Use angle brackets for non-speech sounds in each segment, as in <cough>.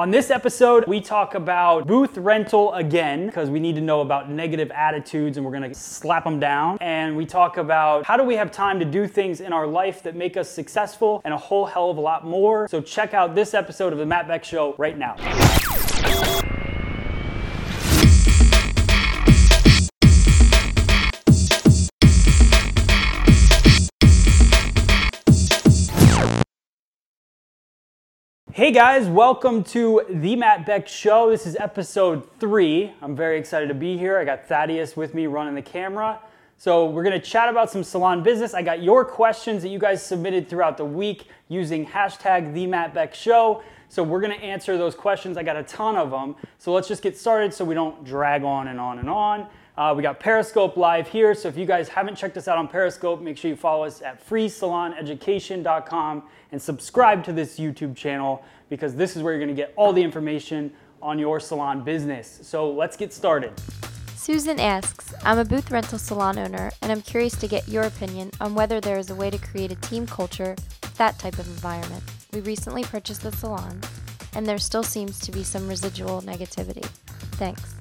On this episode, we talk about booth rental again because we need to know about negative attitudes and we're gonna slap them down. And we talk about how do we have time to do things in our life that make us successful and a whole hell of a lot more. So check out this episode of the Matt Beck Show right now. Hey guys, welcome to the Matt Beck Show. This is episode three. I'm very excited to be here. I got Thaddeus with me running the camera. So, we're gonna chat about some salon business. I got your questions that you guys submitted throughout the week using hashtag the Matt Beck Show. So, we're gonna answer those questions. I got a ton of them. So, let's just get started so we don't drag on and on and on. Uh, we got Periscope live here. So, if you guys haven't checked us out on Periscope, make sure you follow us at freesaloneducation.com and subscribe to this YouTube channel because this is where you're gonna get all the information on your salon business. So let's get started. Susan asks, I'm a booth rental salon owner and I'm curious to get your opinion on whether there is a way to create a team culture with that type of environment. We recently purchased the salon and there still seems to be some residual negativity. Thanks.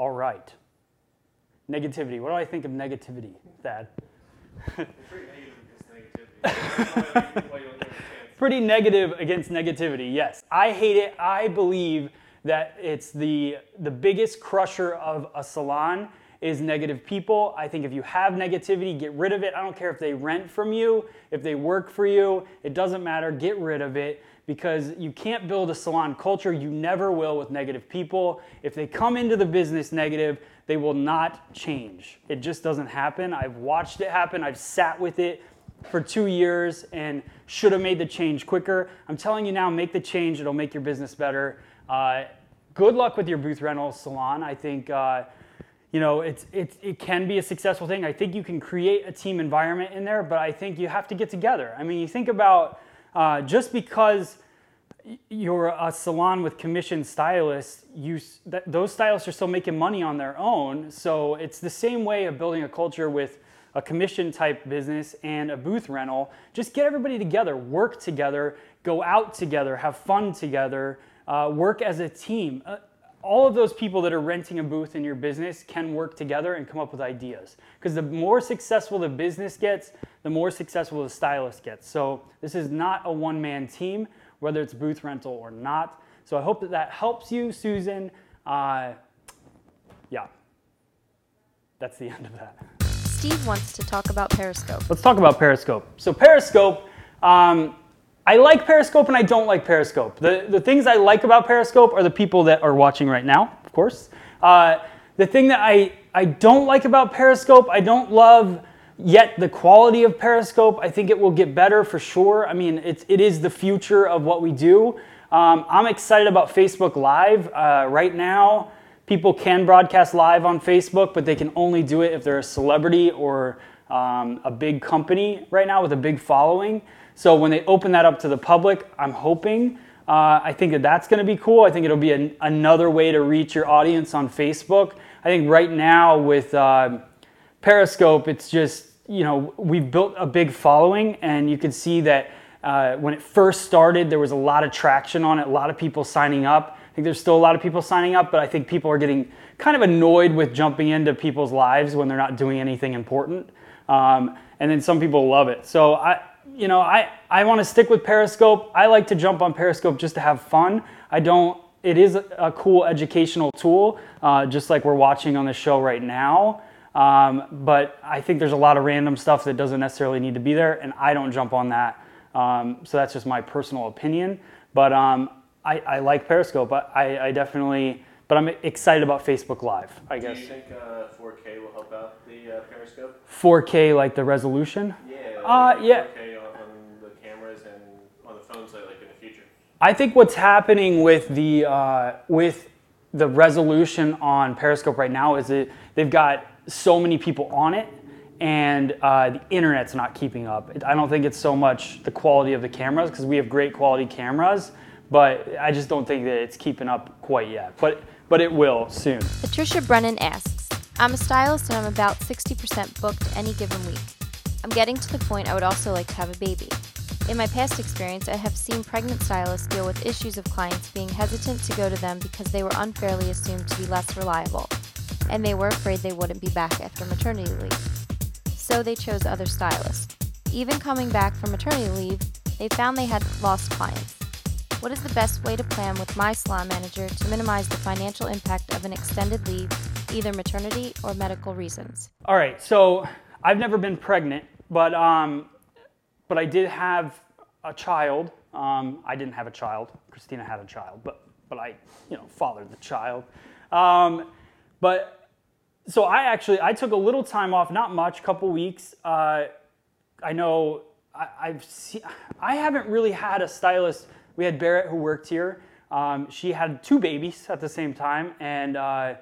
All right. Negativity. What do I think of negativity, Thad? <laughs> Pretty negative against negativity, yes. I hate it. I believe that it's the, the biggest crusher of a salon is negative people. I think if you have negativity, get rid of it. I don't care if they rent from you, if they work for you, it doesn't matter. Get rid of it because you can't build a salon culture. You never will with negative people. If they come into the business negative, they will not change. It just doesn't happen. I've watched it happen, I've sat with it for two years and should have made the change quicker. I'm telling you now, make the change. It'll make your business better. Uh, good luck with your booth rental salon. I think. Uh, you know, it's, it's, it can be a successful thing. I think you can create a team environment in there, but I think you have to get together. I mean, you think about uh, just because you're a salon with commissioned stylists, you, th- those stylists are still making money on their own. So it's the same way of building a culture with a commission type business and a booth rental. Just get everybody together, work together, go out together, have fun together, uh, work as a team. Uh, all of those people that are renting a booth in your business can work together and come up with ideas. Because the more successful the business gets, the more successful the stylist gets. So this is not a one man team, whether it's booth rental or not. So I hope that that helps you, Susan. Uh, yeah, that's the <laughs> end of that. Steve wants to talk about Periscope. Let's talk about Periscope. So Periscope, um, I like Periscope and I don't like Periscope. The, the things I like about Periscope are the people that are watching right now, of course. Uh, the thing that I, I don't like about Periscope, I don't love yet the quality of Periscope. I think it will get better for sure. I mean, it's, it is the future of what we do. Um, I'm excited about Facebook Live. Uh, right now, people can broadcast live on Facebook, but they can only do it if they're a celebrity or um, a big company right now with a big following. So when they open that up to the public, I'm hoping. Uh, I think that that's going to be cool. I think it'll be an, another way to reach your audience on Facebook. I think right now with uh, Periscope, it's just, you know, we've built a big following, and you can see that uh, when it first started, there was a lot of traction on it, a lot of people signing up. I think there's still a lot of people signing up, but I think people are getting kind of annoyed with jumping into people's lives when they're not doing anything important. Um, and then some people love it. So I, you know, I, I want to stick with Periscope. I like to jump on Periscope just to have fun. I don't. It is a, cool educational tool, uh, just like we're watching on the show right now. Um, but I think there's a lot of random stuff that doesn't necessarily need to be there, and I don't jump on that. Um, so that's just my personal opinion. But um, I, I like Periscope. I, I definitely, but I'm excited about Facebook Live. I guess. Do you think uh, 4K will help out the uh, Periscope? 4K, like the resolution. Yeah. Uh, yeah. 4K on, on the cameras and on the phones, like like in the future. I think what's happening with the uh, with the resolution on Periscope right now is that they've got so many people on it, and uh, the internet's not keeping up. I don't think it's so much the quality of the cameras because we have great quality cameras, but I just don't think that it's keeping up quite yet. But but it will soon. Patricia Brennan asks, I'm a stylist and I'm about 60% booked any given week. I'm getting to the point I would also like to have a baby. In my past experience, I have seen pregnant stylists deal with issues of clients being hesitant to go to them because they were unfairly assumed to be less reliable, and they were afraid they wouldn't be back after maternity leave. So they chose other stylists. Even coming back from maternity leave, they found they had lost clients. What is the best way to plan with my salon manager to minimize the financial impact of an extended leave, either maternity or medical reasons? All right, so I've never been pregnant, but um, but I did have a child. Um, I didn't have a child. Christina had a child, but but I, you know, fathered the child. Um, but so I actually I took a little time off, not much, couple weeks. Uh, I know I, I've seen, I haven't really had a stylist. We had Barrett who worked here. Um, she had two babies at the same time and uh,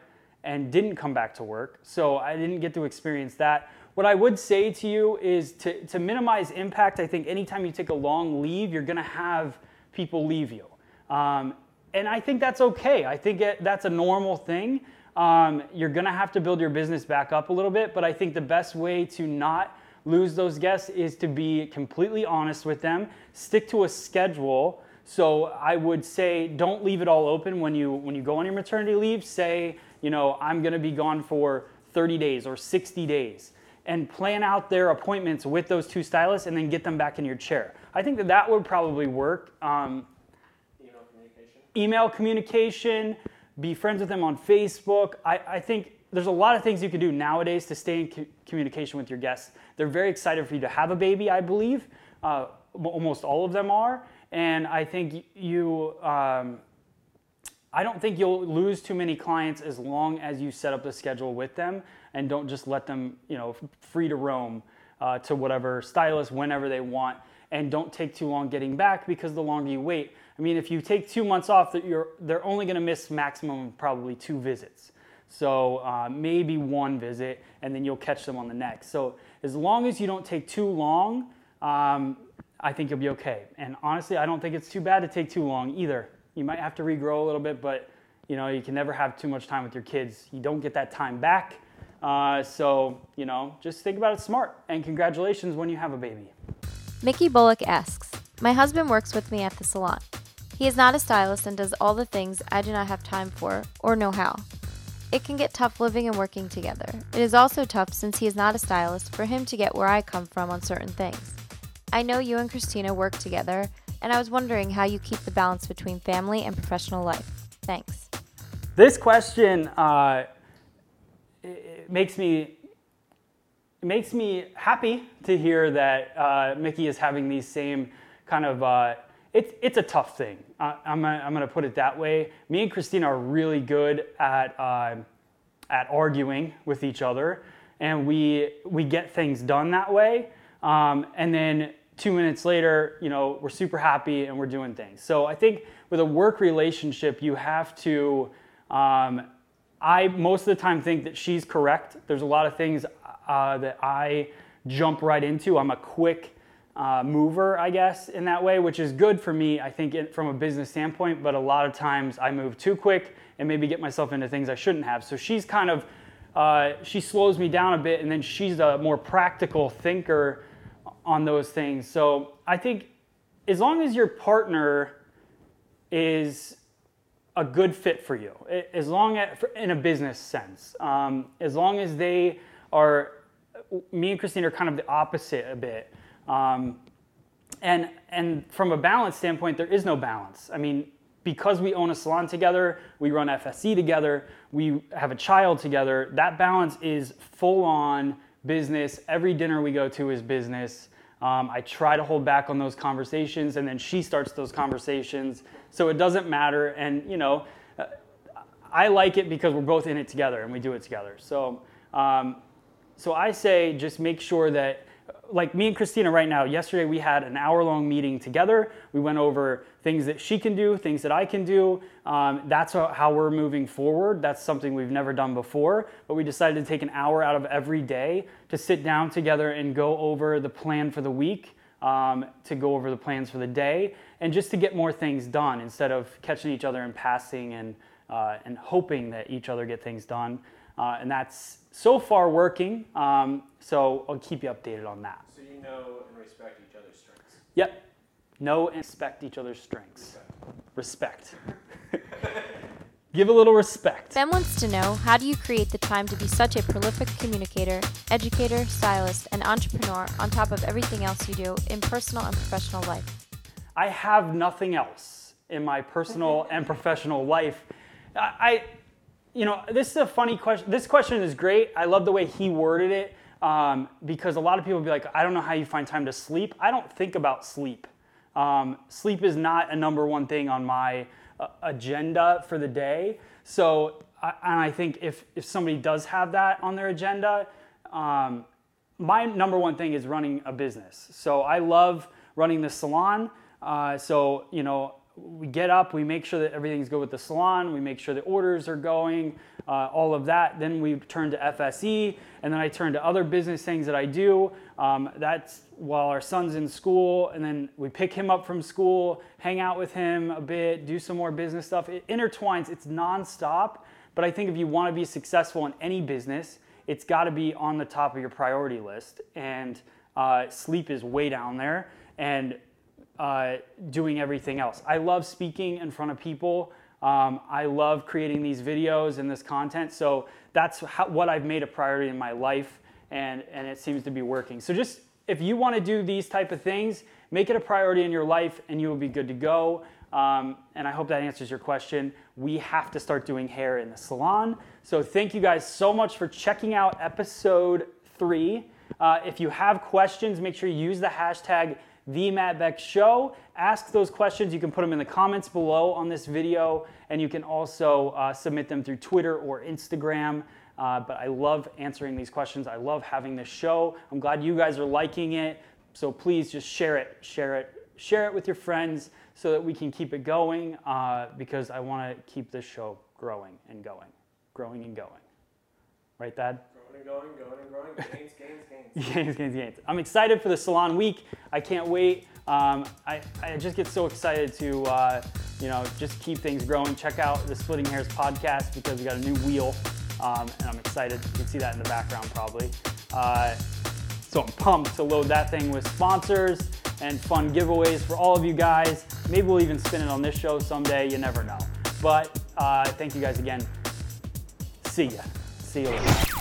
and didn't come back to work, so I didn't get to experience that. What I would say to you is to, to minimize impact, I think anytime you take a long leave, you're going to have people leave you. Um, and I think that's okay. I think it, that's a normal thing. Um, you're to have to build your business back up a little bit, but I think the best way to not lose those guests is to be completely honest with them, stick to a schedule. So I would say don't leave it all open when you when you go on your maternity leave. Say, you know, I'm going to be gone for 30 days or 60 days and plan out their appointments with those two stylists and then get them back in your chair. I think that that would probably work. Um, Email communication. email communication, be friends with them on Facebook. I, I think there's a lot of things you can do nowadays to stay in co- communication with your guests. They're very excited for you to have a baby, I believe. Uh, almost all of them are. And I think you, um, I don't think you'll lose too many clients as long as you set up the schedule with them and don't just let them, you know, free to roam uh, to whatever stylist whenever they want, and don't take too long getting back because the longer you wait, I mean, if you take two months off, you're they're only going to miss maximum probably two visits. So uh, maybe one visit, and then you'll catch them on the next. So as long as you don't take too long, um, I think you'll be okay. And honestly, I don't think it's too bad to take too long either. You might have to regrow a little bit, but you know you can never have too much time with your kids. You don't get that time back. Uh, so you know, just think about it smart. And congratulations when you have a baby. Mickey Bullock asks My husband works with me at the salon. He is not a stylist and does all the things I do not have time for or know how. It can get tough living and working together. It is also tough since he is not a stylist for him to get where I come from on certain things. I know you and Christina work together, and I was wondering how you keep the balance between family and professional life. Thanks. This question uh, makes me it makes me happy to hear that uh, Mickey is having these same kind of. Uh, it's it's a tough thing. Uh, I'm gonna, I'm gonna put it that way. Me and Christina are really good at uh, at arguing with each other, and we we get things done that way. Um, and then two minutes later, you know, we're super happy and we're doing things. So I think with a work relationship, you have to. Um, I most of the time think that she's correct. There's a lot of things uh, that I jump right into. I'm a quick uh, mover, I guess, in that way, which is good for me, I think, from a business standpoint. But a lot of times I move too quick and maybe get myself into things I shouldn't have. So she's kind of, uh, she slows me down a bit, and then she's a more practical thinker on those things. So I think as long as your partner is a good fit for you, as long as in a business sense, um, as long as they are, me and Christine are kind of the opposite a bit. Um, and and from a balance standpoint, there is no balance. I mean, because we own a salon together, we run FSE together, we have a child together. That balance is full on business. Every dinner we go to is business. Um, I try to hold back on those conversations, and then she starts those conversations. So it doesn't matter. And, you know, I like it because we're both in it together and we do it together. So, um, so I say just make sure that, like me and Christina right now, yesterday we had an hour long meeting together. We went over things that she can do, things that I can do. Um, that's how we're moving forward. That's something we've never done before, but we decided to take an hour out of every day to sit down together and go over the plan for the week, um, to go over the plans for the day, and just to get more things done instead of catching each other in passing and, uh, and hoping that each other get things done. Uh, and that's so far working. Um, so I'll keep you updated on that. So you know and respect each other's strengths. Yep, Know and respect each other's strengths. Respect. <laughs> Give a little respect. Ben wants to know how do you create the time to be such a prolific communicator, educator, stylist, and entrepreneur on top of everything else you do in personal and professional life? I have nothing else in my personal <laughs> and professional life. I, I, you know, this is a funny question. This question is great. I love the way he worded it um, because a lot of people be like, I don't know how you find time to sleep. I don't think about sleep. Um, sleep is not a number one thing on my uh, agenda for the day. So, I, and I think if, if somebody does have that on their agenda, um, my number one thing is running a business. So I love running the salon. Uh, so, you know, we get up, we make sure that everything's good with the salon, we make sure the orders are going, uh, all of that. Then we turn to FSE, and then I turn to other business things that I do. Um, that's while our son's in school, and then we pick him up from school, hang out with him a bit, do some more business stuff. It intertwines, it's nonstop. But I think if you want to be successful in any business, it's got to be on the top of your priority list. And uh, sleep is way down there. And uh, doing everything else. I love speaking in front of people. Um, I love creating these videos and this content. So that's how, what I've made a priority in my life, and, and it seems to be working. So just if you want to do these type of things, make it a priority in your life, and you will be good to go. Um, and I hope that answers your question. We have to start doing hair in the salon. So thank you guys so much for checking out episode three. Uh, if you have questions, make sure you use the hashtag the Matt Beck Show. Ask those questions. You can put them in the comments below on this video, and you can also uh, submit them through Twitter or Instagram. Uh, but I love answering these questions. I love having this show. I'm glad you guys are liking it. So please just share it, share it, share it with your friends so that we can keep it going uh, because I want to keep this show growing and going, growing and going. Right, Thad? Going and going, going and growing. Gains, gains, gains. <laughs> Gains, gains, gains. I'm excited for the salon week. I can't wait. Um, I, I just get so excited to, uh, you know, just keep things growing. Check out the Splitting Hairs podcast because we got a new wheel, um, and I'm excited. You can see that in the background probably. Uh, so I'm pumped to load that thing with sponsors and fun giveaways for all of you guys. Maybe we'll even spin it on this show someday. You never know. But uh, thank you guys again. See ya. See you later.